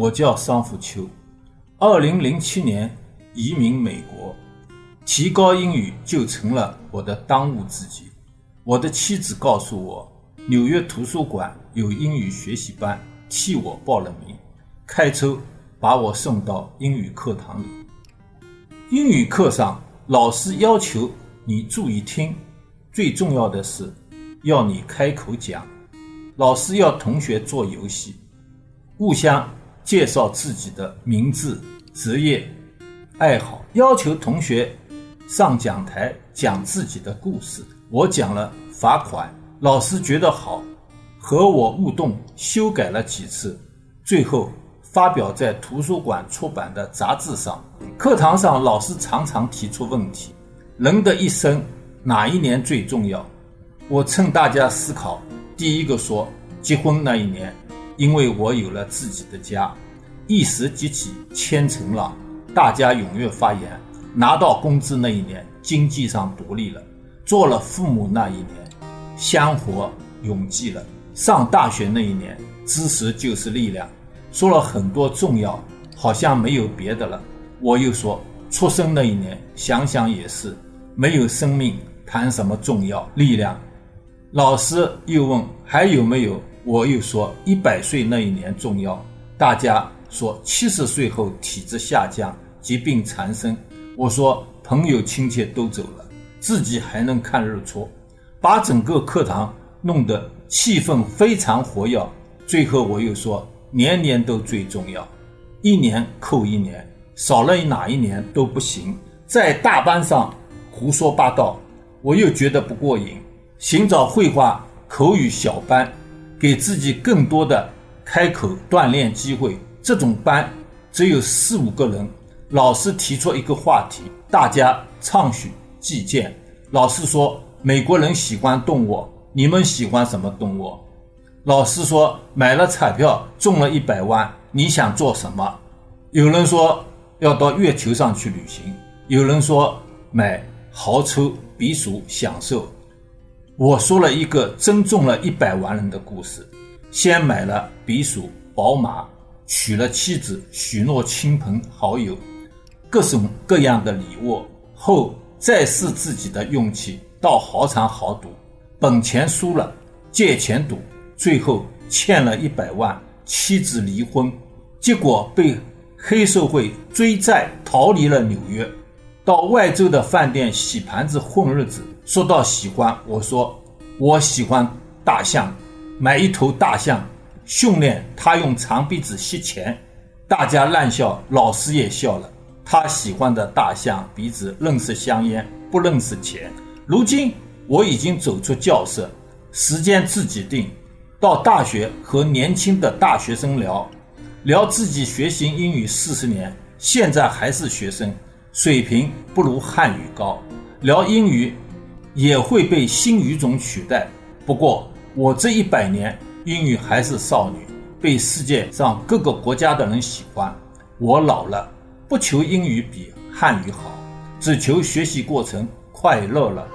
我叫桑福秋，二零零七年移民美国，提高英语就成了我的当务之急。我的妻子告诉我，纽约图书馆有英语学习班，替我报了名，开车把我送到英语课堂里。英语课上，老师要求你注意听，最重要的是要你开口讲。老师要同学做游戏，互相介绍自己的名字、职业、爱好，要求同学上讲台讲自己的故事。我讲了罚款，老师觉得好，和我互动，修改了几次，最后发表在图书馆出版的杂志上。课堂上，老师常常提出问题：人的一生哪一年最重要？我趁大家思考。第一个说，结婚那一年，因为我有了自己的家，一时激起千层浪，大家踊跃发言。拿到工资那一年，经济上独立了；做了父母那一年，香火永继了；上大学那一年，知识就是力量。说了很多重要，好像没有别的了。我又说，出生那一年，想想也是，没有生命，谈什么重要力量？老师又问还有没有？我又说一百岁那一年重要。大家说七十岁后体质下降，疾病缠身。我说朋友亲戚都走了，自己还能看日出，把整个课堂弄得气氛非常活跃。最后我又说年年都最重要，一年扣一年，少了哪一年都不行。在大班上胡说八道，我又觉得不过瘾。寻找绘画口语小班，给自己更多的开口锻炼机会。这种班只有四五个人，老师提出一个话题，大家畅许计见。老师说：“美国人喜欢动物，你们喜欢什么动物？”老师说：“买了彩票中了一百万，你想做什么？”有人说要到月球上去旅行，有人说买豪车别墅享受。我说了一个真中了一百万人的故事：先买了别墅、宝马，娶了妻子，许诺亲朋好友各种各样的礼物，后再试自己的运气，到豪场豪赌，本钱输了，借钱赌，最后欠了一百万，妻子离婚，结果被黑社会追债，逃离了纽约。到外州的饭店洗盘子混日子。说到喜欢，我说我喜欢大象，买一头大象，训练他用长鼻子吸钱，大家烂笑，老师也笑了。他喜欢的大象鼻子认识香烟，不认识钱。如今我已经走出教室，时间自己定。到大学和年轻的大学生聊，聊自己学习英语四十年，现在还是学生。水平不如汉语高，聊英语也会被新语种取代。不过我这一百年英语还是少女，被世界上各个国家的人喜欢。我老了，不求英语比汉语好，只求学习过程快乐了。